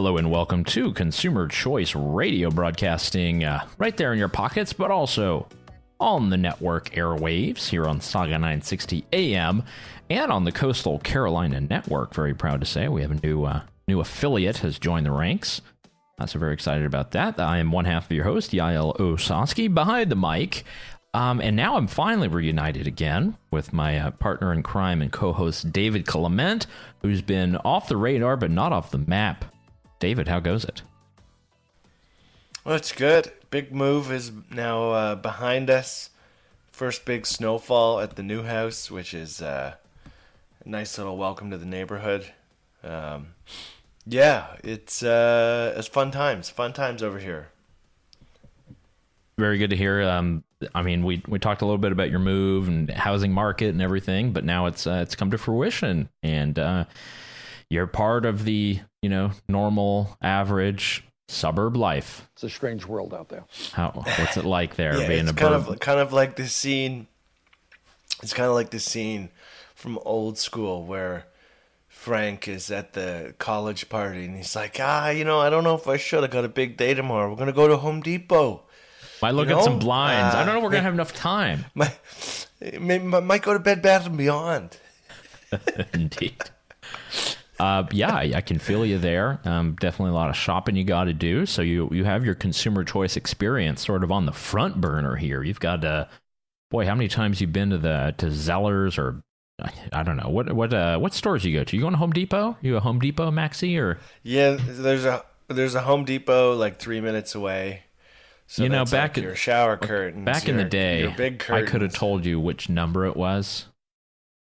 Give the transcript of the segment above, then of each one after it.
hello, and welcome to Consumer Choice Radio broadcasting uh, right there in your pockets, but also on the network airwaves here on Sauga 960 AM and on the Coastal Carolina Network. Very proud to say we have a new uh, new affiliate has joined the ranks. Uh, so very excited about that. I am one half of your host, Yael Ossowski, behind the mic. Um, and now I'm finally reunited again with my uh, partner in crime and co-host David Clement, who's been off the radar but not off the map. David, how goes it? Well, it's good. Big move is now uh, behind us. First big snowfall at the new house, which is uh, a nice little welcome to the neighborhood. Um, yeah, it's uh, it's fun times. Fun times over here. Very good to hear. Um, I mean, we we talked a little bit about your move and housing market and everything, but now it's uh, it's come to fruition, and uh, you're part of the you know normal average suburb life. It's a strange world out there. How what's it like there yeah, being it's a kind bird? of kind of like the scene. It's kind of like the scene from old school where Frank is at the college party and he's like, ah, you know, I don't know if I should. I got a big day tomorrow. We're gonna go to Home Depot. Might look you at some know, blinds. I uh, don't know. if We're gonna have enough time. Might, maybe, might go to Bed Bath and Beyond. Indeed. Uh, yeah, I, I can feel you there. Um, definitely a lot of shopping you got to do. So you you have your consumer choice experience sort of on the front burner here. You've got uh, boy, how many times you've been to the to Zellers or I, don't know what what uh, what stores you go to? You going to Home Depot? You a Home Depot Maxi or Yeah, there's a there's a Home Depot like three minutes away. So You know, back like in- your shower curtains. back in the day? your I could have told you which number it was.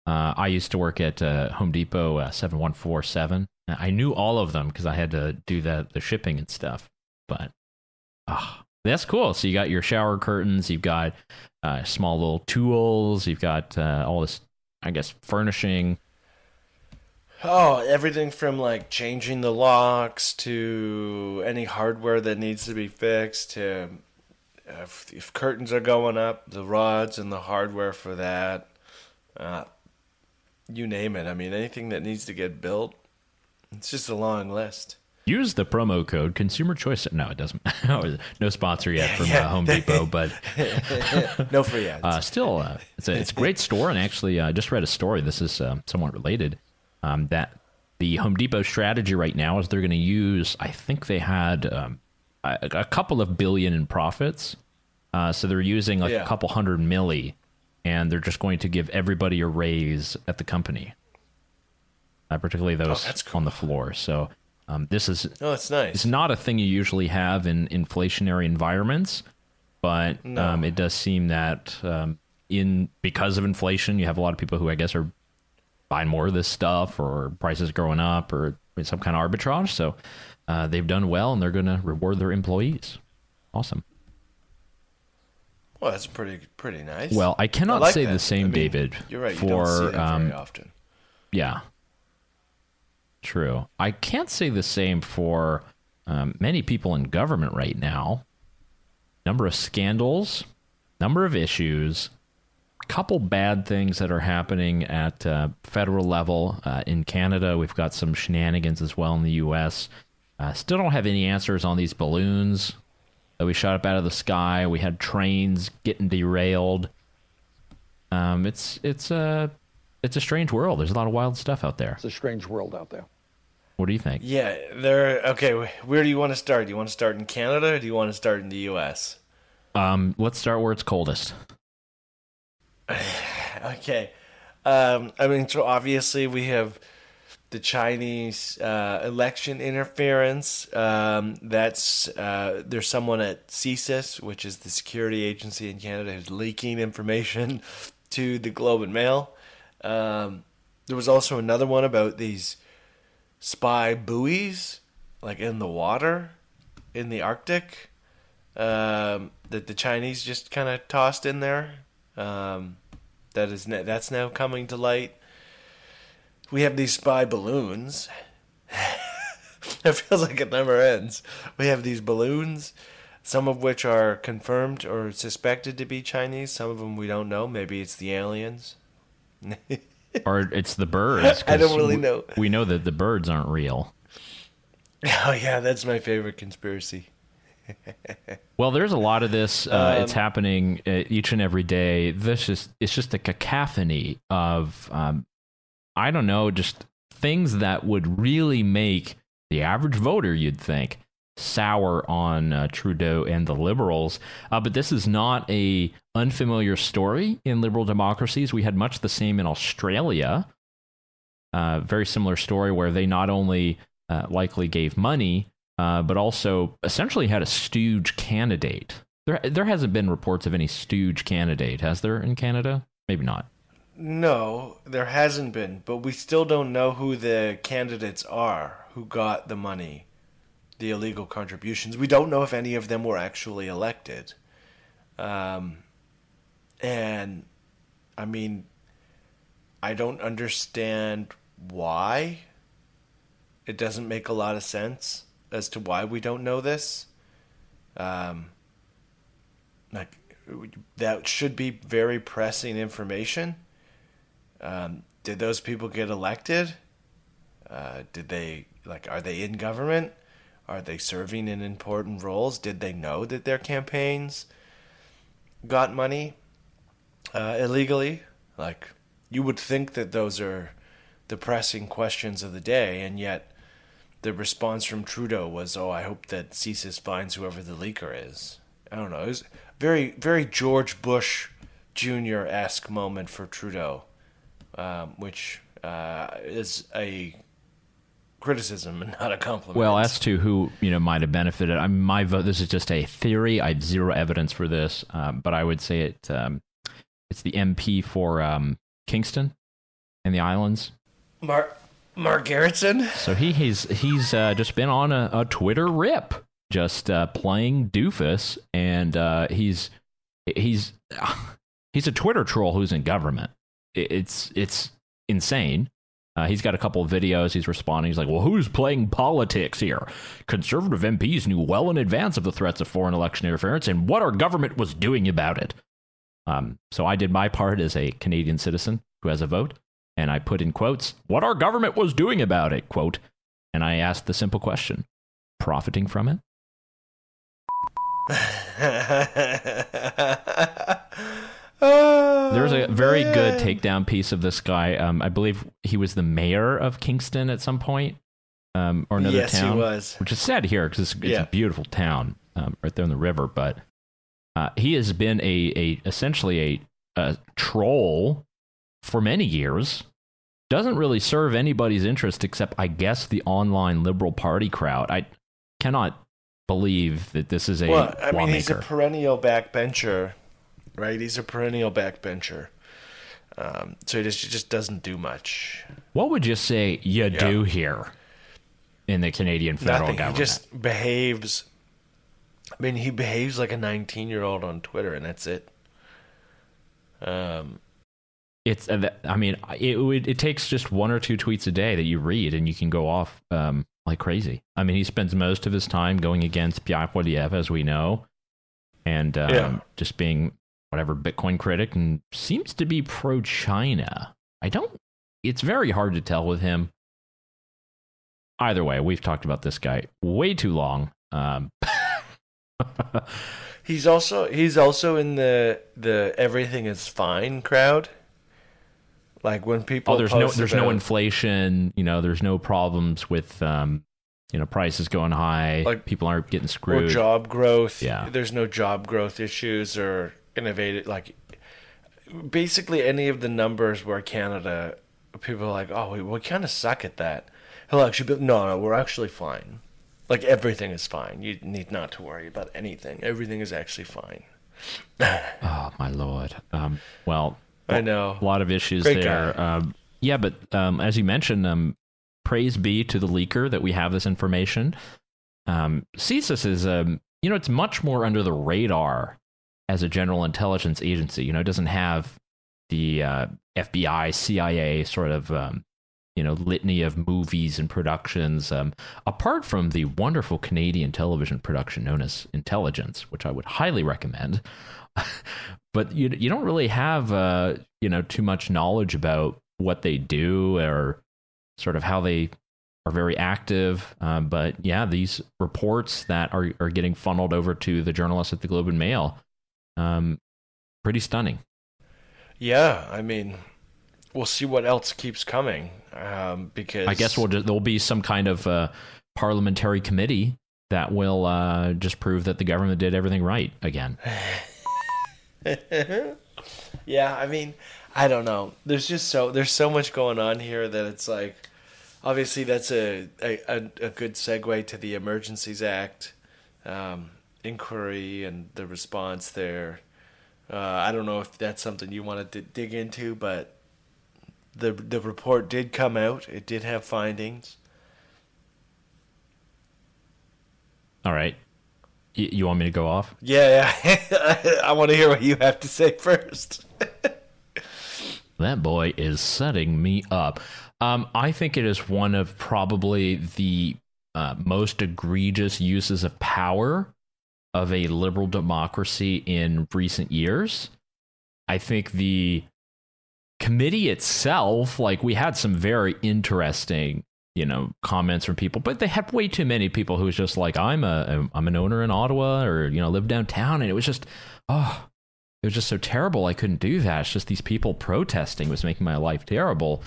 Uh, I used to work at uh, Home Depot uh, seven one four seven. I knew all of them because I had to do that the shipping and stuff. But ah, that's cool. So you got your shower curtains, you've got uh, small little tools, you've got uh, all this, I guess, furnishing. Oh, everything from like changing the locks to any hardware that needs to be fixed to if, if curtains are going up, the rods and the hardware for that. Uh, you name it. I mean, anything that needs to get built. It's just a long list. Use the promo code Consumer Choice. No, it doesn't. no sponsor yet from uh, Home Depot, but No free ads. uh, still, uh, it's a it's a great store. And actually, uh, I just read a story. This is uh, somewhat related. Um, that the Home Depot strategy right now is they're going to use. I think they had um, a, a couple of billion in profits. Uh, so they're using like Yeah. a couple hundred milli, and they're just going to give everybody a raise at the company. Uh, particularly those that's on the floor. So um, this is oh, it's nice. it's not a thing you usually have in inflationary environments, but um, it does seem that um, in because of inflation, you have a lot of people who I guess are buying more of this stuff, or prices growing up, or some kind of arbitrage. So uh, they've done well, and they're going to reward their employees. Awesome. Well, that's pretty pretty nice. Well, I cannot like say that. the same, I mean, David. You're right. You For don't see that um, very often. Yeah. True. I can't say the same for um, many people in government right now. Number of scandals, number of issues, couple bad things that are happening at uh, federal level. Uh, in Canada, we've got some shenanigans as well in the U.S. Uh, still don't have any answers on these balloons we shot up out of the sky. We had trains getting derailed. Um, it's it's a it's a strange world. There's a lot of wild stuff out there. It's a strange world out there. What do you think? Yeah, there. Okay, where do you want to start? Do you want to start in Canada or do you want to start in the U.S.? Um, let's start where it's coldest. Okay, um, I mean, so obviously we have the Chinese uh, election interference. Um, that's uh, there's someone at CSIS, which is the security agency in Canada, who's leaking information to the Globe and Mail. Um, there was also another one about these spy buoys, like in the water, in the Arctic, um, that the Chinese just kind of tossed in there. Um, that is that's now coming to light. We have these spy balloons. it feels like it never ends. We have these balloons, some of which are confirmed or suspected to be Chinese. Some of them we don't know. Maybe it's the aliens. Or it's the birds. I don't really we- know. We know that the birds aren't real. Oh yeah, that's my favorite conspiracy. Well, there's a lot of this. Uh, it's Um, happening uh, each and every day. This is it's just a cacophony of um, I don't know, just things that would really make the average voter, you'd think, sour on uh, Trudeau and the Liberals. Uh, but this is not a unfamiliar story in liberal democracies. We had much the same in Australia. Uh, very similar story where they not only uh, likely gave money, uh, but also essentially had a stooge candidate. There, there hasn't been reports of any stooge candidate, has there in Canada? Maybe not. No, there hasn't been, but we still don't know who the candidates are who got the money, the illegal contributions. We don't know if any of them were actually elected. Um, and I mean, I don't understand why. It doesn't make a lot of sense as to why we don't know this. Um, like that should be very pressing information. Um, did those people get elected? Uh, did they like? Are they in government? Are they serving in important roles? Did they know that their campaigns got money uh, illegally? Like, you would think that those are the pressing questions of the day, and yet the response from Trudeau was, "Oh, I hope that CSIS finds whoever the leaker is." I don't know. It was very, very George Bush Jr. esque moment for Trudeau, um, which uh, is a criticism and not a compliment. Well, as to who you know might have benefited, I mean, my vote. This is just a theory. I have zero evidence for this, um, but I would say it. Um, it's the MP for um, Kingston and the islands. Mark Mark Gerretsen. So he he's he's uh, just been on a, a Twitter rip, just uh, playing doofus, and uh, he's he's he's a Twitter troll who's in government. It- It's it's insane. Uh, he's got a couple of videos. He's responding. He's like, "Well, who's playing politics here? Conservative MPs knew well in advance of the threats of foreign election interference and what our government was doing about it." Um, so I did my part as a Canadian citizen who has a vote, and I put in quotes what our government was doing about it. Quote, and I asked the simple question: profiting from it? There's a very good takedown piece of this guy. Um, I believe he was the mayor of Kingston at some point, um, or another Yes, he town. was. Which is sad here because it's, it's Yeah. a beautiful town um, right there on the river. But uh, he has been a, a essentially a, a troll for many years. Doesn't really serve anybody's interest except, I guess, the online Liberal Party crowd. I cannot believe that this is a Well, I mean, he's a perennial backbencher, right? He's a perennial backbencher. Um, so he just, he just doesn't do much. What would you say you do here in the Canadian federal Nothing. government? He just behaves. I mean, he behaves like a 19 year old on Twitter, and that's it. Um, it's uh, I mean it, would it takes just one or two tweets a day that you read and you can go off um, like crazy. I mean he spends most of his time going against Pierre Poilievre as we know, and um, Yeah. just being whatever Bitcoin critic and seems to be pro China. I don't. It's very hard to tell with him. Either way, we've talked about this guy way too long. Um, he's also he's also in the the everything is fine crowd. Like when people oh, there's no there's no inflation. You know, there's no problems with um, you know prices going high. Like- people aren't getting screwed. or screwed. job growth. Yeah. There's no job growth issues or innovative like basically any of the numbers where Canada people are like, oh, we, we kind of suck at that. He'll actually be no, no, we're actually fine. Like everything is fine. You need not to worry about anything. Everything is actually fine. Oh my lord. Um, well, I know. a lot of issues Great there. Um, yeah, but um, as you mentioned, um, praise be to the leaker that we have this information. Um, CSIS is, um, you know, it's much more under the radar as a general intelligence agency. You know, it doesn't have the uh, FBI, CIA sort of, um, you know, litany of movies and productions. Um, apart from the wonderful Canadian television production known as Intelligence, which I would highly recommend. but you you don't really have uh, you know too much knowledge about what they do or sort of how they are very active. Um, but yeah, these reports that are, are getting funneled over to the journalists at the Globe and Mail, um, pretty stunning. Yeah, I mean, we'll see what else keeps coming. Um, because I guess we'll just, there'll be some kind of uh, parliamentary committee that will uh, just prove that the government did everything right again. yeah, I mean, I don't know. There's just so there's so much going on here that it's like, obviously that's a a, a good segue to the Emergencies Act um, inquiry and the response there. Uh, I don't know if that's something you want to d- dig into, but the the report did come out. It did have findings. All right. Y- you want me to go off? Yeah, yeah. I want to hear what you have to say first. that boy is setting me up. Um, I think it is one of probably the uh, most egregious uses of power of a liberal democracy in recent years. I think the committee itself, like we had some very interesting, you know, comments from people, but they had way too many people who was just like, I'm a, I'm an owner in Ottawa or, you know, live downtown. And it was just, oh, it was just so terrible. I couldn't do that. It's just these people protesting was making my life terrible.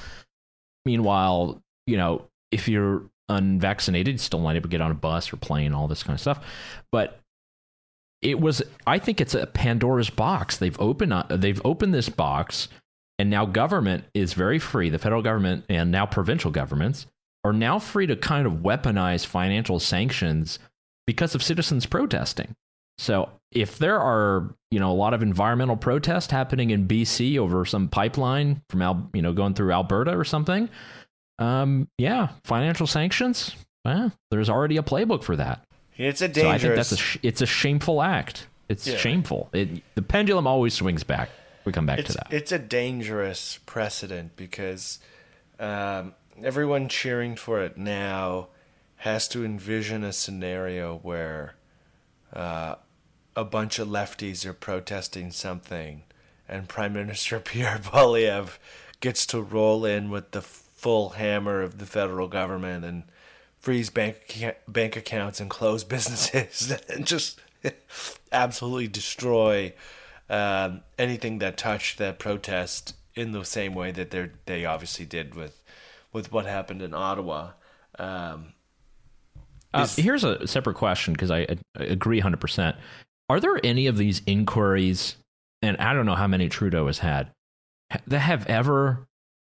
Meanwhile, you know, if you're unvaccinated, you still not able to get on a bus or plane, all this kind of stuff. But it was, I think it's a Pandora's box. They've opened, they've opened this box and now government is very free. The federal government and now provincial governments are now free to kind of weaponize financial sanctions because of citizens protesting. So if there are, you know, a lot of environmental protests happening in BC over some pipeline from Al, you know, going through Alberta or something, um, yeah, financial sanctions. Well, there's already a playbook for that. It's a dangerous. So I think that's a sh- it's a shameful act. It's yeah. shameful. It, the pendulum always swings back we come back it's, to that. It's a dangerous precedent because um, everyone cheering for it now has to envision a scenario where uh, a bunch of lefties are protesting something, and Prime Minister Pierre Poilievre gets to roll in with the full hammer of the federal government and freeze bank bank accounts and close businesses and just absolutely destroy um, anything that touched that protest in the same way that they they obviously did with with what happened in Ottawa. Um, uh, here's a separate question because I, I agree 100%. Are there any of these inquiries, and I don't know how many Trudeau has had, that have ever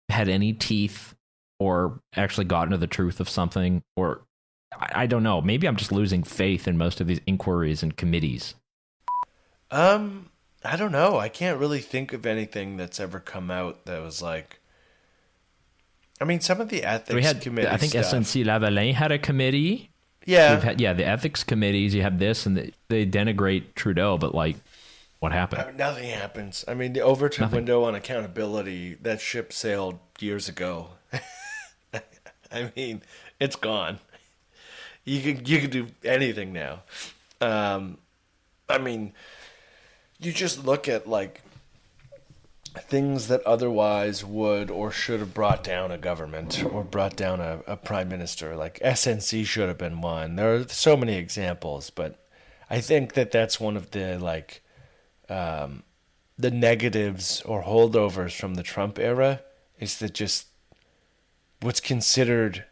had any teeth or actually gotten to the truth of something? Or I, I don't know. Maybe I'm just losing faith in most of these inquiries and committees. Um, I don't know. I can't really think of anything that's ever come out that was like. I mean, some of the ethics we had, committee. I think stuff, SNC Lavalin had a committee. Yeah, had, yeah, the ethics committees. You have this, and the, they denigrate Trudeau, but like, what happened? Uh, nothing happens. I mean, the Overton nothing. window on accountability. That ship sailed years ago. I mean, it's gone. You can you can do anything now. Um, I mean you just look at like things that otherwise would or should have brought down a government or brought down a, a prime minister. Like SNC should have been one. There are so many examples, but I think that that's one of the like um, the negatives or holdovers from the Trump era is that just what's considered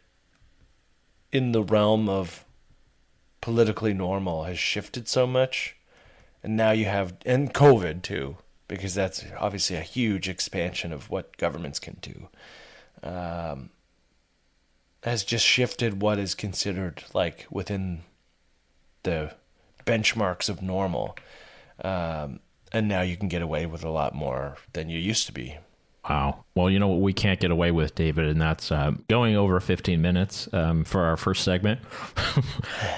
in the realm of politically normal has shifted so much and now you have and COVID too, because that's obviously a huge expansion of what governments can do. Um, has just shifted what is considered like within the benchmarks of normal, um, and now you can get away with a lot more than you used to be. Wow. Well, you know what we can't get away with, David, and that's uh, going over 15 minutes um, for our first segment. uh,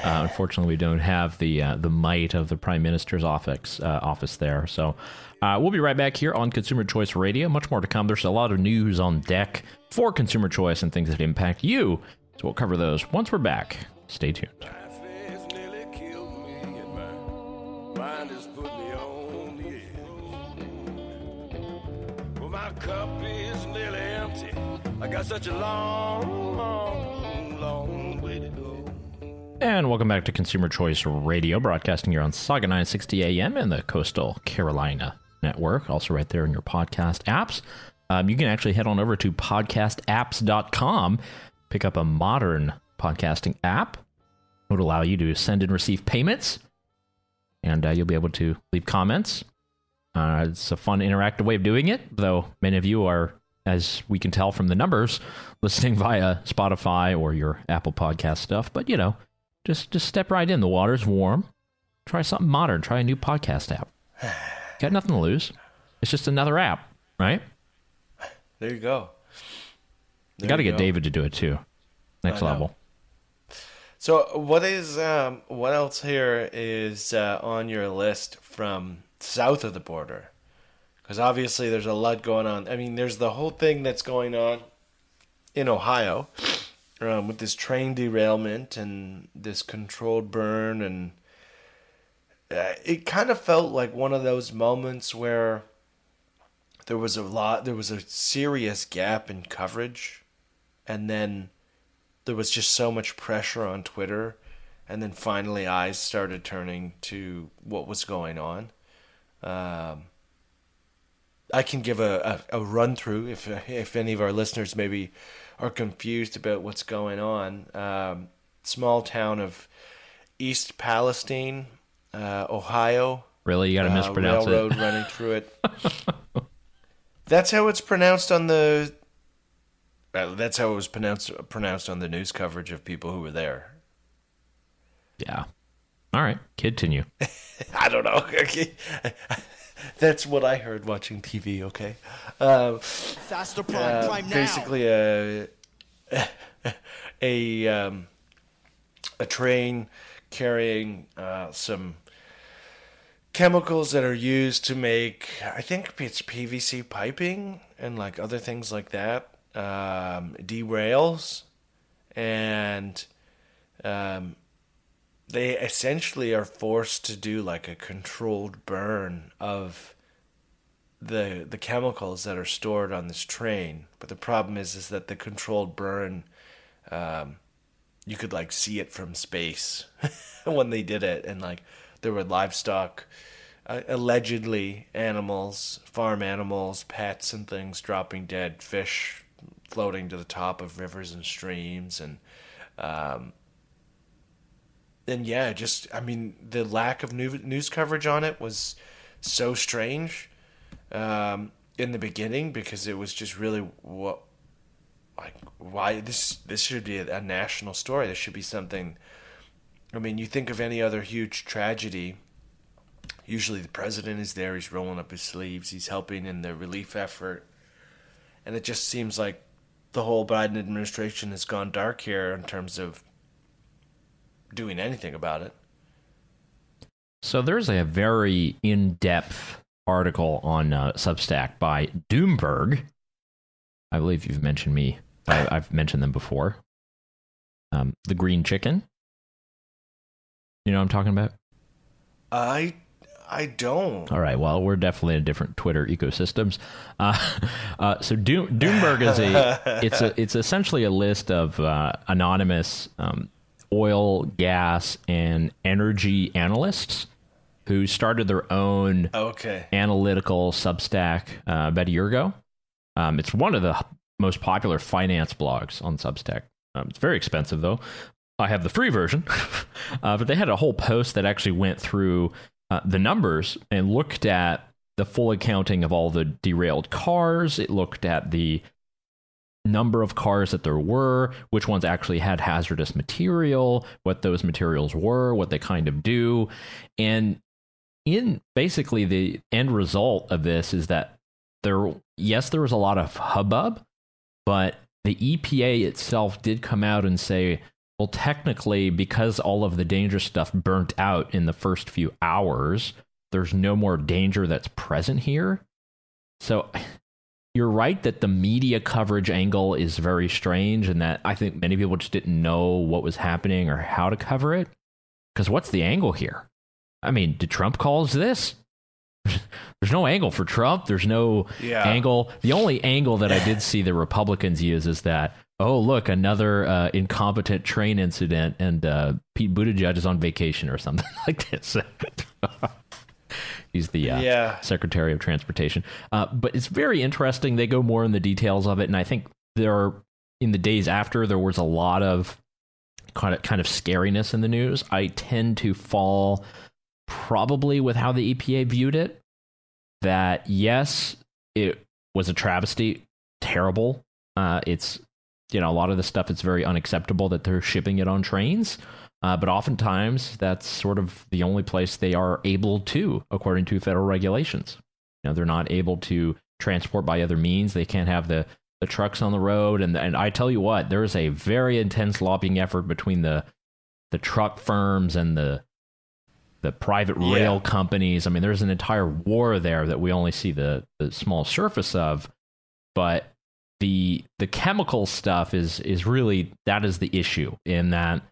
unfortunately, we don't have the uh, the might of the Prime Minister's office uh, office there. So uh, we'll be right back here on Consumer Choice Radio. Much more to come. There's a lot of news on deck for consumer choice and things that impact you. So we'll cover those once we're back. Stay tuned. Cup is nearly empty. I got such a long, long long way to go. And welcome back to Consumer Choice Radio, broadcasting here on Sauga 960 AM and the Coastal Carolina Network, also right there in your podcast apps. Um, you can actually head on over to podcastapps.com, pick up a modern podcasting app. It would allow you to send and receive payments, and uh, you'll be able to leave comments. Uh, it's a fun, interactive way of doing it, though many of you are, as we can tell from the numbers, listening via Spotify or your Apple Podcast stuff. But you know, just just step right in. The water's warm. Try something modern. Try a new podcast app. Got nothing to lose. It's just another app, right? There you go. You got to get go. David to do it too. Next level. So, what is um, what else here is uh, on your list from south of the border? Because obviously, there's a lot going on. I mean, there's the whole thing that's going on in Ohio um, with this train derailment and this controlled burn, and uh, it kind of felt like one of those moments where there was a lot, there was a serious gap in coverage, and then there was just so much pressure on Twitter, and then finally eyes started turning to what was going on. Um, I can give a, a, a run through if if any of our listeners maybe are confused about what's going on. Um, small town of East Palestine, uh, Ohio. Really, you got to uh, mispronounce railroad it. running through it. That's how it's pronounced on the. Uh, that's how it was pronounced pronounced on the news coverage of people who were there. Yeah. All right. Continue. I don't know. Okay. That's what I heard watching TV. Okay. Um, Faster prime, uh, prime now. basically a a um, a train carrying uh, some chemicals that are used to make I think it's PVC piping and like other things like that um, derails and um, they essentially are forced to do like a controlled burn of the the chemicals that are stored on this train. But the problem is is that the controlled burn, um, you could like see it from space when they did it, and like there were livestock, uh, allegedly animals, farm animals, pets, and things dropping dead, fish floating to the top of rivers and streams, and um, and yeah, just I mean the lack of new, news coverage on it was so strange um, in the beginning because it was just really what like why this this should be a national story. This should be something. I mean, you think of any other huge tragedy. Usually, the president is there. He's rolling up his sleeves. He's helping in the relief effort, and it just seems like the whole Biden administration has gone dark here in terms of doing anything about it. So there's a very in-depth article on uh, Substack by Doomberg. I believe you've mentioned me. I, I've mentioned them before. Um, the green chicken. You know what I'm talking about? I I don't. All right. Well, we're definitely in different Twitter ecosystems. Uh, uh, so Doom, Doomberg is a it's a it's essentially a list of uh, anonymous um, oil, gas, and energy analysts who started their own Okay. analytical Substack uh, about a year ago. Um, it's one of the most popular finance blogs on Substack. Um, it's very expensive though. I have the free version, uh, but they had a whole post that actually went through uh, the numbers and looked at the full accounting of all the derailed cars. It looked at the number of cars that there were, which ones actually had hazardous material, what those materials were, what they kind of do. And in basically the end result of this is that there, yes, there was a lot of hubbub, but the EPA itself did come out and say, well, technically, because all of the dangerous stuff burnt out in the first few hours, there's no more danger that's present here. So you're right that the media coverage angle is very strange, and that I think many people just didn't know what was happening or how to cover it. Because what's the angle here? I mean, did Trump cause this? there's no angle for Trump. There's no Yeah. angle. The only angle that I did see the Republicans use is that, oh, look, another uh, incompetent train incident, and uh, Pete Buttigieg is on vacation or something like this. He's the uh, Yeah. Secretary of Transportation. Uh, but it's very interesting. They go more in the details of it, and I think there are in the days after there was a lot of kind of kind of scariness in the news. I tend to fall probably with how the EPA viewed it. That yes, it was a travesty, terrible. Uh, it's you know a lot of the stuff. It's very unacceptable that they're shipping it on trains. Uh, but oftentimes, that's sort of the only place they are able to, according to federal regulations. You know, they're not able to transport by other means. They can't have the, the trucks on the road. And and I tell you what, there is a very intense lobbying effort between the the truck firms and the the private Yeah. rail companies. I mean, there's an entire war there that we only see the, the small surface of. But the the chemical stuff is is really that is the issue in that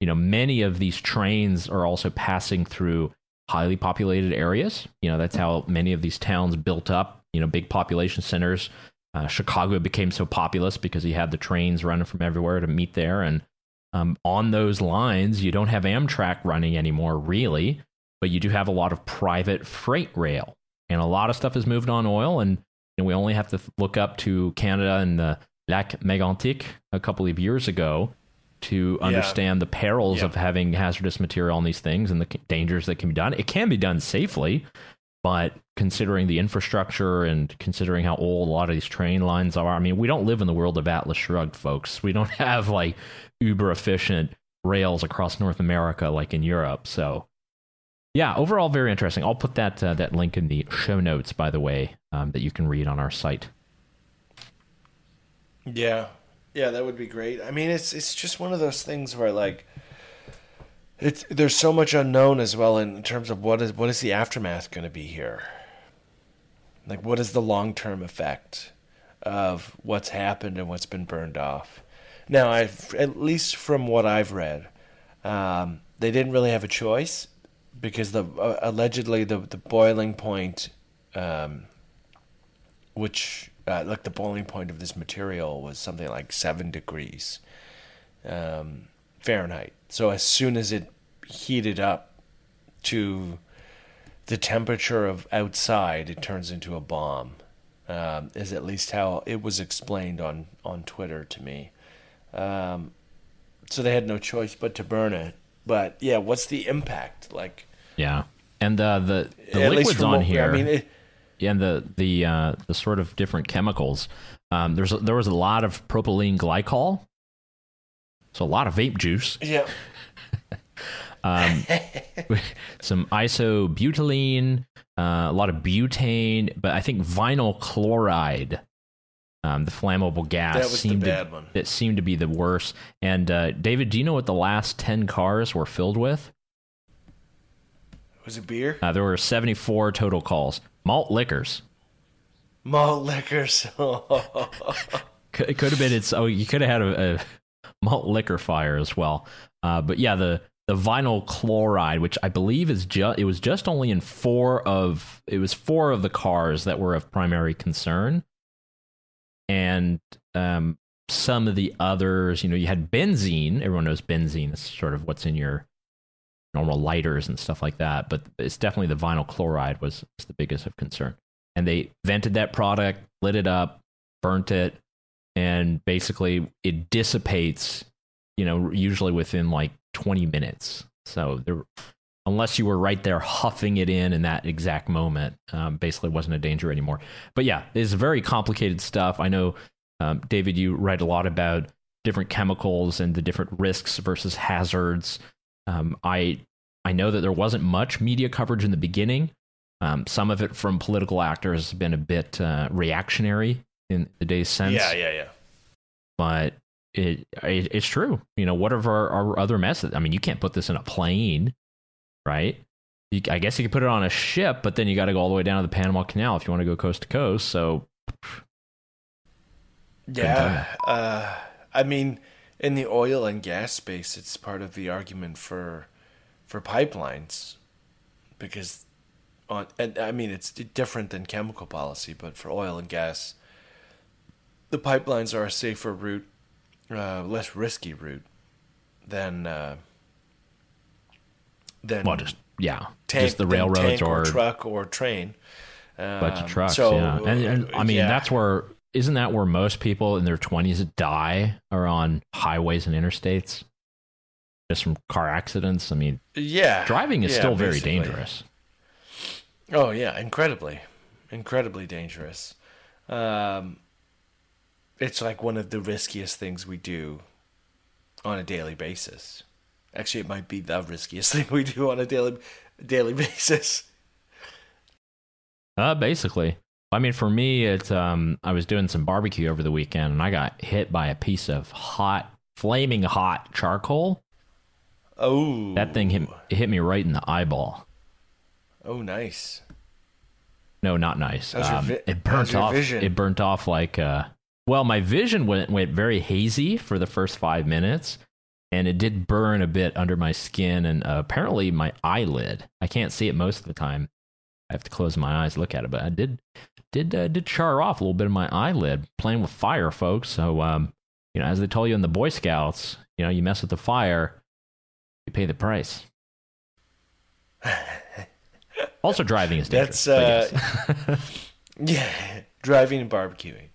you know many of these trains are also passing through highly populated areas. You know that's how many of these towns built up you know big population centers. Uh, chicago became so populous because you had the trains running from everywhere to meet there. And um, on those lines you don't have amtrak running anymore really but you do have a lot of private freight rail. And a lot of stuff is moved on oil. And you know, we only have to look up to canada and the lac mégantic a couple of years ago to Yeah. understand the perils Yeah. of having hazardous material on these things and the dangers that can be done. It can be done safely, but considering the infrastructure and considering how old a lot of these train lines are, I mean, we don't live in the world of Atlas Shrugged, folks. We don't have like uber efficient rails across North America like in Europe. So, yeah, overall, very interesting. I'll put that uh, that link in the show notes, by the way, um, that you can read on our site. Yeah, yeah, that would be great. I mean, it's it's just one of those things where like, it's there's so much unknown as well in terms of what is what is the aftermath going to be here. Like, what is the long term effect of what's happened and what's been burned off? Now, I've at least from what I've read, um, they didn't really have a choice because the uh, allegedly the the boiling point. Um, which uh, like the boiling point of this material was something like seven degrees um, Fahrenheit. So as soon as it heated up to the temperature of outside, it turns into a bomb. Um, is at least how it was explained on on Twitter to me. Um, so they had no choice but to burn it. But yeah, what's the impact? Like Yeah. And uh, the the at liquids on here. I mean, it, and the the uh, the sort of different chemicals. Um, there's there was a lot of propylene glycol, so a lot of vape juice. yeah, Um, some isobutylene, uh, a lot of butane, but I think vinyl chloride, um, the flammable gas, That seemed to. It seemed to be the worst. And uh, David, do you know what the last ten cars were filled with? was it beer? Uh, there were 74 total calls. Malt liquors. Malt liquors. Could- It could have been it's. Oh, you could have had a, a malt liquor fire as well. Uh, but yeah, the the vinyl chloride, which I believe is just it was just only in four of it was four of the cars that were of primary concern, and um, some of the others. You know, you had benzene. Everyone knows benzene is sort of what's in your normal lighters and stuff like that. But it's definitely the vinyl chloride was, was the biggest of concern. And they vented that product, lit it up, burnt it, and basically it dissipates. You know, usually within like 20 minutes. So there, unless you were right there huffing it in in that exact moment, um, basically wasn't a danger anymore. But yeah, it's very complicated stuff. I know, um, David, you write a lot about different chemicals and the different risks versus hazards. Um, I I know that there wasn't much media coverage in the beginning. Um, some of it from political actors has been a bit uh, reactionary in the days since yeah, yeah, yeah. but it, it it's true. You know, what are our, our other methods? I mean, you can't put this in a plane, right? You, I guess you could put it on a ship, but then you got to go all the way down to the Panama Canal if you want to go coast to coast. So Yeah. Uh, I mean, in the oil and gas space, it's part of the argument for for pipelines because on, and I mean it's different than chemical policy, but for oil and gas, the pipelines are a safer route, uh, less risky route than uh, than Well, just yeah, tank, just the railroads or, or truck or train. bunch of Um, trucks. so, yeah, and, and I mean yeah. that's where isn't that where most people in their twenties die are on highways and interstates, just from car accidents. I mean, yeah driving is yeah, still very basically. dangerous. Oh yeah, incredibly, incredibly dangerous. Um, it's like one of the riskiest things we do on a daily basis. Actually, it might be the riskiest thing we do on a daily daily basis. Uh, basically. I mean, for me, it's um, I was doing some barbecue over the weekend, and I got hit by a piece of hot, flaming hot charcoal. Oh, That thing hit it hit me right in the eyeball. Oh, nice. No, not nice. Um, vi- it burnt off. vision? It burnt off like uh. Well, my vision went went very hazy for the first five minutes, and it did burn a bit under my skin and uh, apparently my eyelid. I can't see it most of the time. I have to close my eyes look at it, but I did did uh, did char off a little bit of my eyelid playing with fire, folks. So um, you know, as they told you in the Boy Scouts, you know, you mess with the fire, you pay the price. Also, driving is dangerous. That's, yes. Yeah, driving and barbecuing.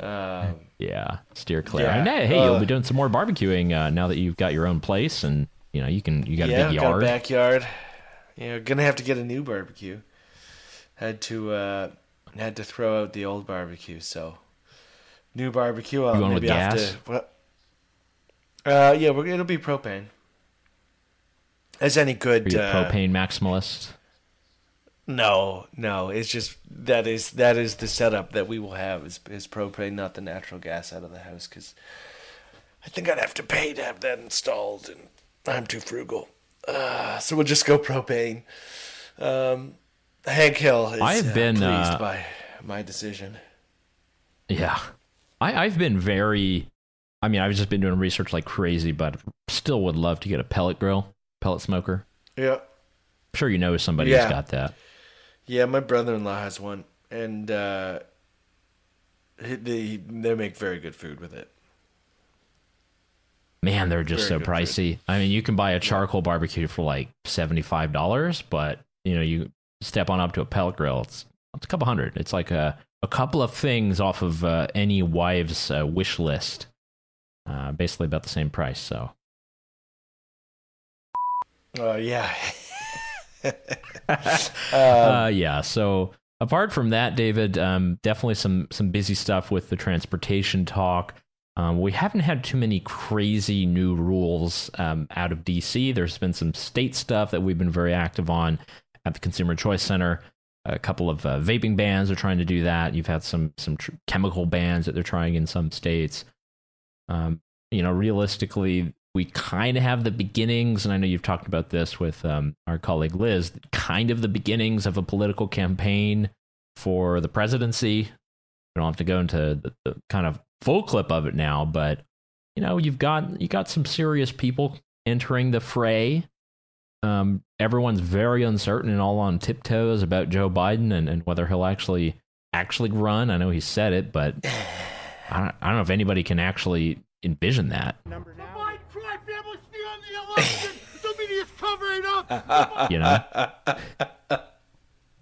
Um, Yeah, steer clear. Yeah, And hey, hey, you'll uh, be doing some more barbecuing uh, now that you've got your own place, and you know you can you got a yeah, big got a yard. backyard. Yeah, gonna have to get a new barbecue. Had to uh, had to throw out the old barbecue, so new barbecue. I'll You going with maybe have gas? to. What? Uh, yeah, we're, it'll be propane. As any Are good you uh, propane maximalist? No, no. It's just that is that is the setup that we will have is is propane, not the natural gas out of the house. Because I think I'd have to pay to have that installed, and I'm too frugal. Uh, so we'll just go propane. Um, Hank Hill is I have uh, been, pleased uh, by my decision. Yeah, I, I've been very. I mean, I've just been doing research like crazy, but still would love to get a pellet grill, pellet smoker. Yeah, I'm sure you know somebody Yeah. who's got that. yeah. My brother-in-law has one, and uh, they they make very good food with it. Man, they're just Very so good food. pricey. I mean, you can buy a charcoal barbecue for like seventy five dollars, but you know, you step on up to a pellet grill, it's it's a couple hundred. It's like a a couple of things off of uh, any wife's uh, wish list. Uh, basically about the same price. So Oh yeah. uh, yeah. So apart from that, David, um, definitely some some busy stuff with the transportation talk. Um, we haven't had too many crazy new rules um, out of DC. There's been some state stuff that we've been very active on at the Consumer Choice Center. A couple of uh, vaping bans are trying to do that. You've had some some tr- chemical bans that they're trying in some states. Um, you know, realistically, we kind of have the beginnings, and I know you've talked about this with um, our colleague Liz, kind of the beginnings of a political campaign for the presidency. We don't have to go into the, the kind of full clip of it now, but you know, you've got you got some serious people entering the fray. Um, everyone's very uncertain and all on tiptoes about Joe Biden and, and whether he'll actually actually run. I know he said it, but I don't, I don't know if anybody can actually envision that. The Biden crime family stealing the election. the media's covering up. You know,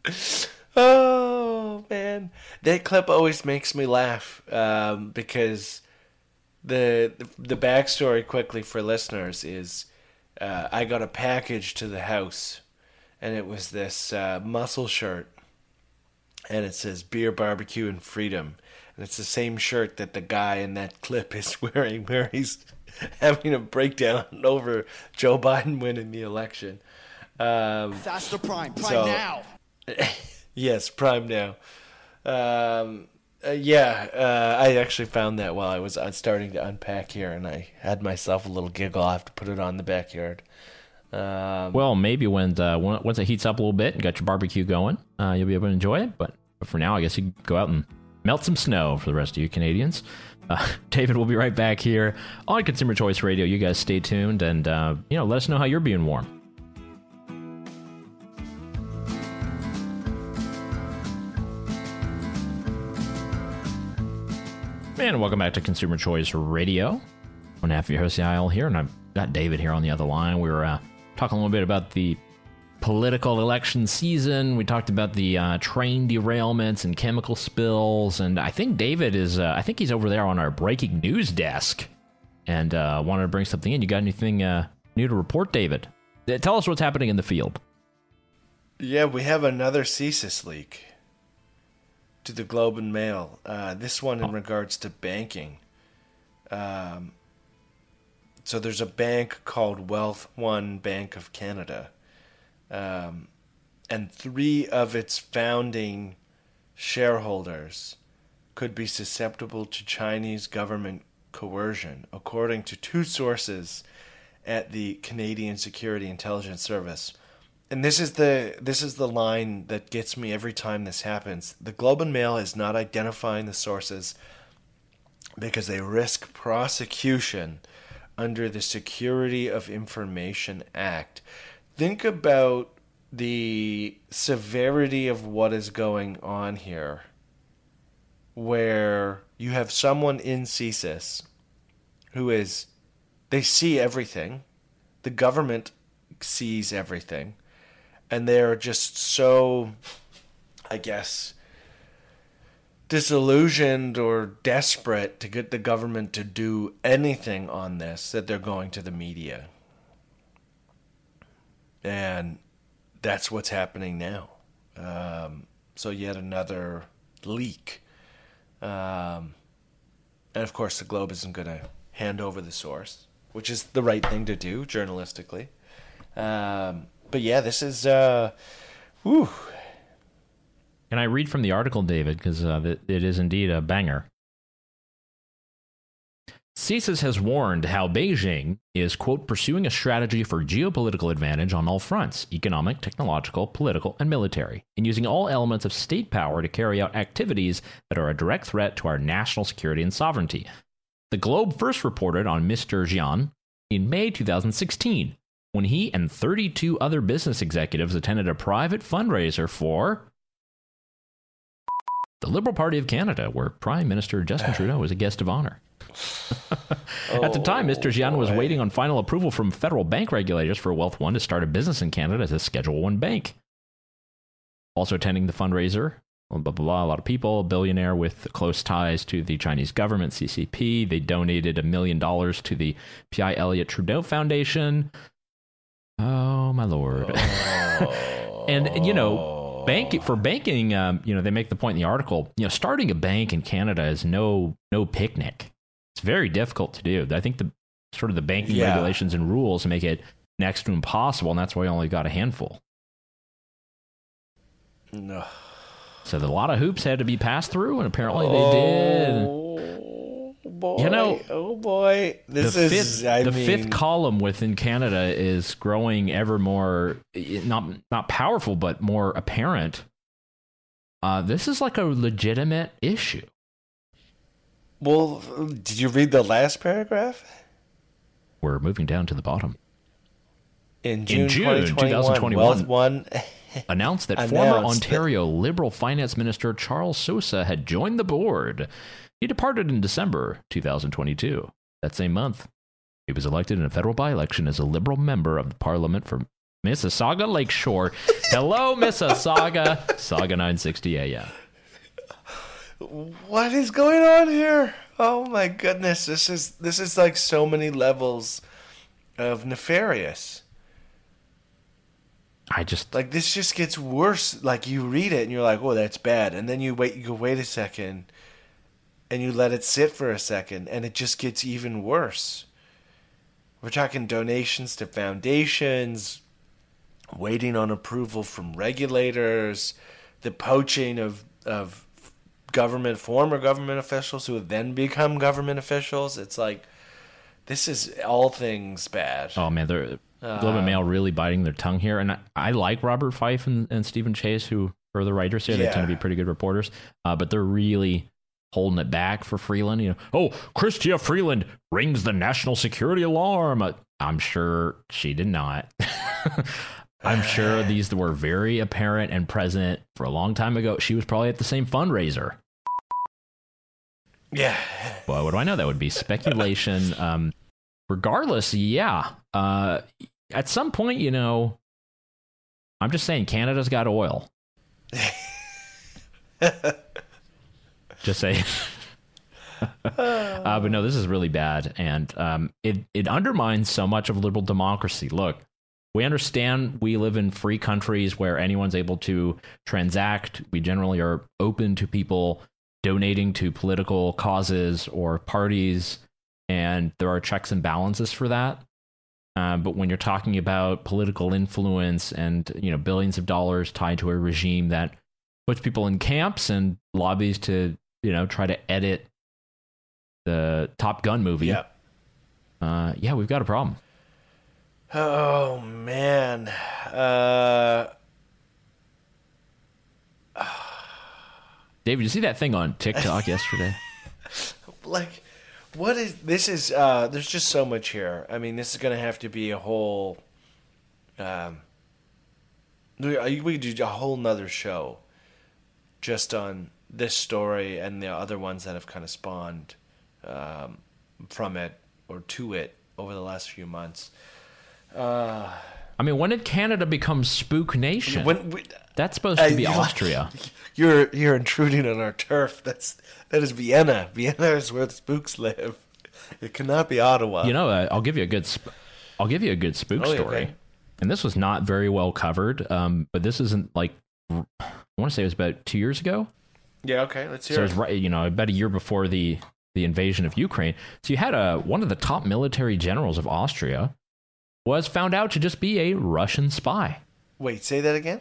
Oh man, that clip always makes me laugh um, because the the backstory quickly for listeners is uh, I got a package to the house, and it was this uh, muscle shirt, and it says beer, barbecue, and freedom, and it's the same shirt that the guy in that clip is wearing, where he's having a breakdown over Joe Biden winning the election. Um, Faster Prime. Prime So- now. Yes, Prime now. Um, uh, yeah, uh, I actually found that while I was starting to unpack here, and I had myself a little giggle. I have to put it on the backyard. Um, well, maybe when when- once it heats up a little bit and got your barbecue going, uh, you'll be able to enjoy it. But, but for now, I guess you can go out and melt some snow for the rest of you Canadians. Uh, David will be right back here on Consumer Choice Radio. You guys stay tuned and uh, you know let us know how you're being warm. And welcome back to Consumer Choice Radio. I'm half of your host, Yael here, and I've got David here on the other line. We were uh, talking a little bit about the political election season. We talked about the uh, train derailments and chemical spills, and I think David is. Uh, I think he's over there on our breaking news desk, and uh, wanted to bring something in. You got anything uh, new to report, David? Uh, Tell us what's happening in the field. Yeah, we have another CSIS leak to the Globe and Mail. Uh, this one in regards to banking. Um, so there's a bank called Wealth One Bank of Canada, um, and three of its founding shareholders could be susceptible to Chinese government coercion, according to two sources at the Canadian Security Intelligence Service. And this is the this is the line that gets me every time this happens. The Globe and Mail is not identifying the sources because they risk prosecution under the Security of Information Act. Think about the severity of what is going on here, where you have someone in CSIS who is, they see everything, the government sees everything, and they're just so, I guess, disillusioned or desperate to get the government to do anything on this that they're going to the media. And that's what's happening now. Um, so, yet another leak. Um, and of course, the Globe isn't going to hand over the source, which is the right thing to do journalistically. Um, but yeah, this is. Uh, whew, Can I read from the article, David? Because uh, it is indeed a banger. CSIS has warned how Beijing is, quote, pursuing a strategy for geopolitical advantage on all fronts economic, technological, political, and military, and using all elements of state power to carry out activities that are a direct threat to our national security and sovereignty. The Globe first reported on Mr. Jian in May 2016 when he and 32 other business executives attended a private fundraiser for the Liberal Party of Canada, where Prime Minister Justin Trudeau was a guest of honor. At the time, Mr. Jian was oh, waiting on final approval from federal bank regulators for Wealth One to start a business in Canada as a Schedule One bank. Also attending the fundraiser, blah, blah, blah, a lot of people, a billionaire with close ties to the Chinese government, CCP. They donated a million dollars to the Pierre Elliott Trudeau Foundation. Oh, my lord. and, you know, bank for banking, um, you know, they make the point in the article, you know, starting a bank in Canada is no no picnic. It's very difficult to do. I think the sort of the banking Yeah. regulations and rules make it next to impossible, and that's why we only got a handful. no. So a lot of hoops had to be passed through, and apparently they did. Boy! You know, oh boy! This the is fifth, the mean, fifth column within Canada is growing ever more not not powerful, but more apparent. Uh, this is like a legitimate issue. Well, did you read the last paragraph? We're moving down to the bottom. In June, June 2021, Wealth One. announced that former Announced that- Ontario Liberal Finance Minister Charles Sousa had joined the board. He departed in December 2022. That same month, he was elected in a federal by election as a Liberal member of the Parliament for Mississauga Lakeshore. Hello, Mississauga, Sauga 960 AM. What is going on here? Oh my goodness! This is this is like so many levels of nefarious. I just, Like this just gets worse. Like you read it and you're like, "Oh, that's bad," and then you wait. You go, "Wait a second, and you let it sit for a second, and it just gets even worse. We're talking donations to foundations, waiting on approval from regulators, the poaching of of government former government officials who have then become government officials. It's like this is all things bad. oh man, they're Globe and Mail really biting their tongue here. And I, I like Robert Fife and, and Stephen Chase, who are the writers here. They tend to be pretty good reporters, uh, but they're really holding it back for Freeland. You know, oh, Chrystia Freeland rings the national security alarm. Uh, I'm sure she did not. I'm sure these were very apparent and present for a long time ago. She was probably at the same fundraiser. Yeah. Well, what do I know? That would be speculation. Um, regardless, yeah. Uh, at some point, you know, I'm just saying Canada's got oil. just say. uh, but no, this is really bad, and um, it it undermines so much of liberal democracy. Look, we understand we live in free countries where anyone's able to transact. We generally are open to people donating to political causes or parties, and there are checks and balances for that. Uh, but when you're talking about political influence and you know billions of dollars tied to a regime that puts people in camps and lobbies to you know try to edit the Top Gun movie, Yeah. uh, yeah, we've got a problem. Oh man. Uh, David, you see that thing on TikTok yesterday? like, what is this? Is uh, there's just so much here. I mean, this is gonna have to be a whole. Um, we we do a whole nother show, just on this story and the other ones that have kind of spawned um, from it or to it over the last few months. I mean, when did Canada become Spook Nation? When we, That's supposed to Uh, be you- Austria. You're you're intruding on our turf. That's that is Vienna. Vienna is where the spooks live. It cannot be Ottawa. You know, uh, I'll give you a good. Sp- I'll give you a good spook Oh, story. okay. And this was not very well covered. Um, but this isn't like I want to say it was about two years ago. Yeah. Okay. Let's So hear it was right, you know, about a year before the the invasion of Ukraine. So you had a one of the top military generals of Austria was found out to just be a Russian spy. Wait, say that again.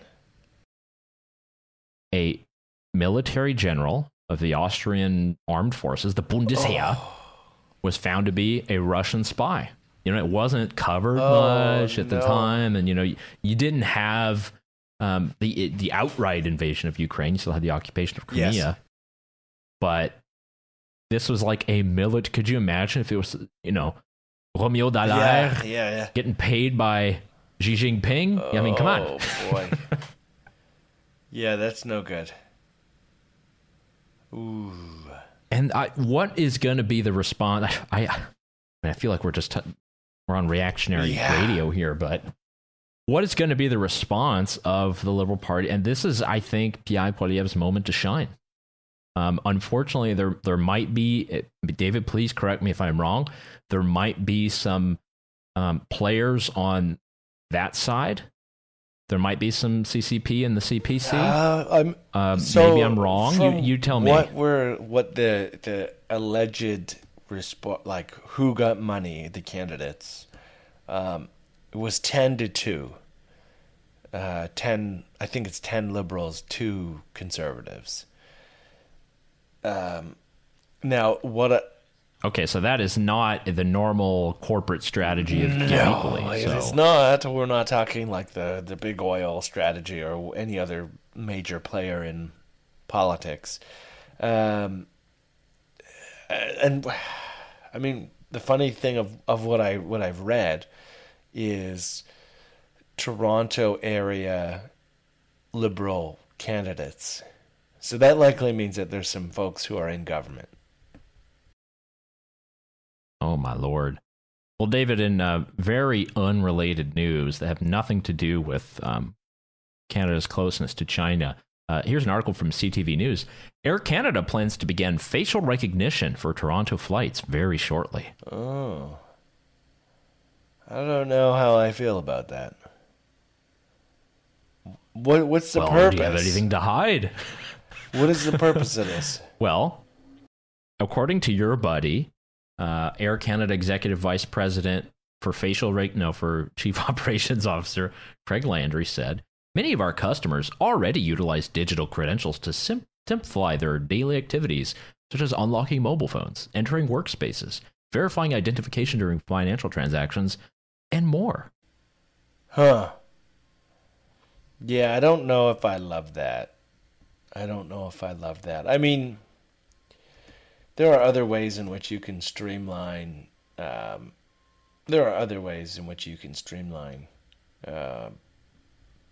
A military general of the Austrian armed forces, the Bundesheer, Oh. was found to be a Russian spy. You know, it wasn't covered Oh, much at the time, and you know, you, you didn't have um, the the outright invasion of Ukraine. You still had the occupation of Crimea, Yes. but this was like a military. Could you imagine if it was, you know, Romeo Dallaire Yeah, yeah, yeah. getting paid by Xi Jinping? I mean, come on. Oh boy. yeah, that's no good. Ooh. And I, what is going to be the response? I, I, I feel like we're just t- we're on reactionary Yeah. radio here, but what is going to be the response of the Liberal Party? And this is, I think, Pierre Poilievre's moment to shine. Um, unfortunately, there there might be David. Please correct me if I'm wrong. There might be some um, players on that side. There might be some CCP in the CPC. Uh, I'm Um, so maybe I'm wrong. You, you tell me. What were what the the alleged response? like who got money? The candidates. Um, was ten to two. Uh, ten. I think it's ten liberals, two conservatives. Um, now what? A, Okay, so that is not the normal corporate strategy of No, equally. it so. is not. We're not talking like the the big oil strategy or any other major player in politics. Um, and I mean, the funny thing of, of what I what I've read is Toronto area liberal candidates. So that likely means that there's some folks who are in government. Oh my lord. Well, David, in uh, very unrelated news that have nothing to do with um, Canada's closeness to China, uh, here's an article from CTV News. Air Canada plans to begin facial recognition for Toronto flights very shortly. Oh. I don't know how I feel about that. What what's the well, purpose? do you have anything to hide? What is the purpose of this? Well, according to your buddy, uh, Air Canada Executive Vice President for facial rate, no, for Chief Operations Officer Craig Landry said, many of our customers already utilize digital credentials to sim- simplify their daily activities, such as unlocking mobile phones, entering workspaces, verifying identification during financial transactions, and more. Huh. Yeah, I don't know if I love that. I don't know if I love that. I mean, there are other ways in which you can streamline. Um, there are other ways in which you can streamline uh,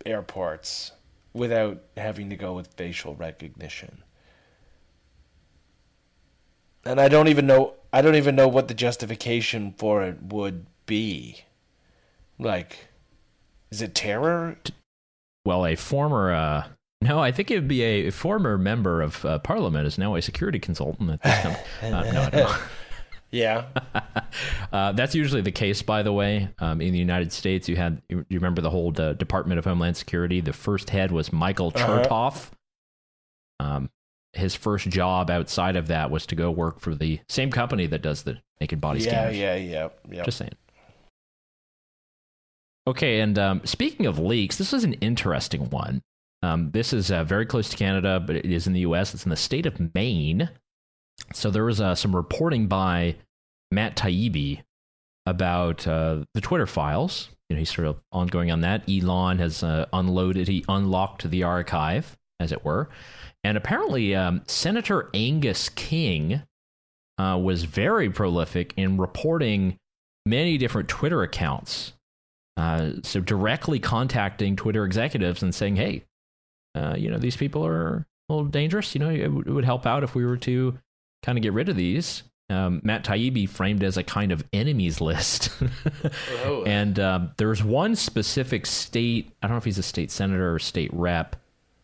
airports without having to go with facial recognition. And I don't even know. I don't even know what the justification for it would be. Like, is it terror? Well, a former. Uh, no, I think it would be a former member of uh, parliament is now a security consultant at this company. uh, no, I don't. Yeah. Uh, that's usually the case, by the way. Um, in the United States, you had you remember the whole uh, Department of Homeland Security. The first head was Michael Uh-huh. Chertoff. Um, his first job outside of that was to go work for the same company that does the naked body yeah, scanners. yeah, yeah, yeah. Just saying. Okay, and um, speaking of leaks, this is an interesting one. Um, this is uh, very close to Canada, but it is in the U.S. It's in the state of Maine. So there was uh, some reporting by Matt Taibbi about uh, the Twitter files. You know, he's sort of ongoing on that. Elon has uh, unloaded, he unlocked the archive, as it were, and apparently um, Senator Angus King uh, was very prolific in reporting many different Twitter accounts. Uh, so directly contacting Twitter executives and saying, "Hey, uh, you know these people are a little dangerous. You know, it, would- it would help out if we were to kind of get rid of these." Um, Matt Taibbi framed as a kind of enemies list, Oh. and um, there's one specific state. I don't know if he's a state senator or state rep.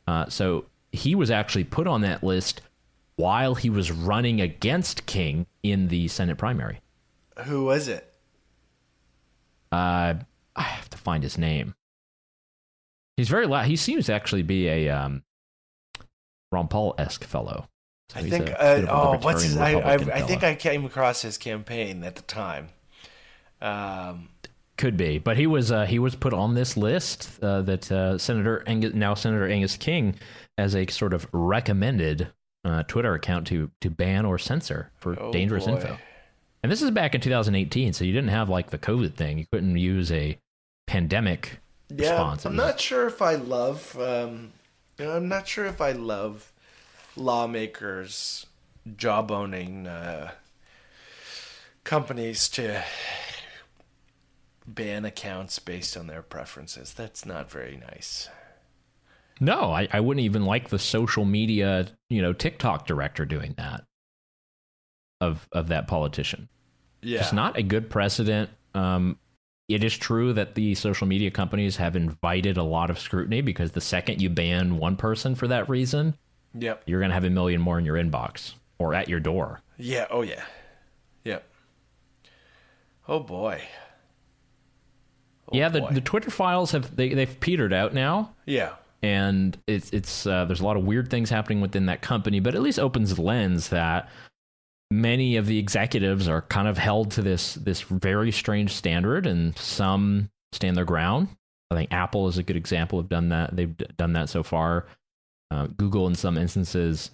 Uh, so he was actually put on that list while he was running against King in the Senate primary. Who was it? Uh, I have to find his name. He's very loud. He seems to actually be a um, Ron Paul esque fellow. So I think. Uh, bit of a oh, what's his? I, I, I think. I came across his campaign at the time. Um, could be, but he was uh, he was put on this list uh, that uh, Senator Angus, now Senator Angus King as a sort of recommended uh, Twitter account to to ban or censor for Oh, dangerous boy. info. And this is back in 2018, so you didn't have like the COVID thing. You couldn't use a pandemic yeah, response. I'm not sure if I love. Um, you know, I'm not sure if I love lawmakers jawboning uh, companies to ban accounts based on their preferences. That's not very nice. No, I, I wouldn't even like the social media, you know, TikTok director doing that of of that politician. Yeah, It's not a good precedent. Um, it is true that the social media companies have invited a lot of scrutiny because the second you ban one person for that reason, Yep. you're going to have a million more in your inbox or at your door. Yeah. Oh yeah. Yep. Oh boy. Oh, yeah, the, boy. the Twitter files have they they've petered out now. yeah. and it's it's uh, there's a lot of weird things happening within that company, but at least opens lens that many of the executives are kind of held to this this very strange standard, and some stand their ground. I think Apple is a good example of done that. They've done that so far. Uh, Google, in some instances,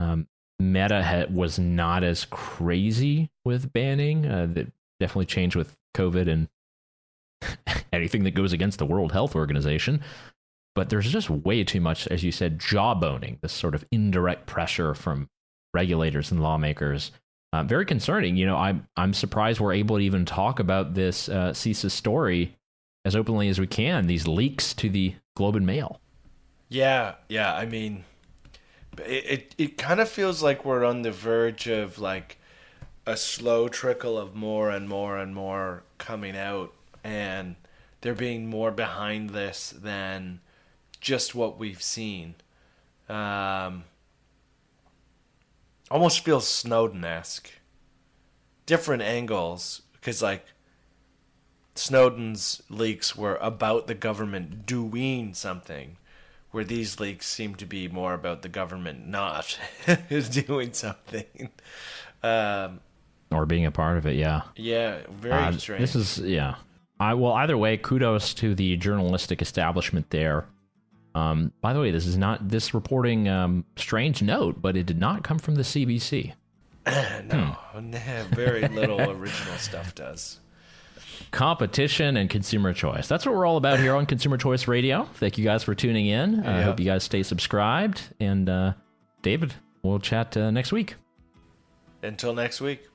um, Meta ha- was not as crazy with banning. Uh, that definitely changed with COVID and anything that goes against the World Health Organization but there's just way too much, as you said, jawboning, this sort of indirect pressure from regulators and lawmakers. Uh, very concerning. You know, I'm I'm surprised we're able to even talk about this uh, CSIS story as openly as we can. These leaks to the Globe and Mail. Yeah. Yeah. I mean, it, it it kind of feels like we're on the verge of like a slow trickle of more and more and more coming out, and there being more behind this than just what we've seen. Um, almost feels Snowden esque. Different angles, because like Snowden's leaks were about the government doing something, where these leaks seem to be more about the government not doing something. Um, Or being a part of it, yeah. yeah, very Uh, strange. This is yeah. I well either way, kudos to the journalistic establishment there. Um, by the way, this is not this reporting. Um, strange note, but it did not come from the CBC. no, very little original stuff does. Competition and consumer choice. That's what we're all about here on Consumer Choice Radio. Thank you guys for tuning in. I Yeah. hope you guys stay subscribed. And uh, David, we'll chat uh, next week. Until next week.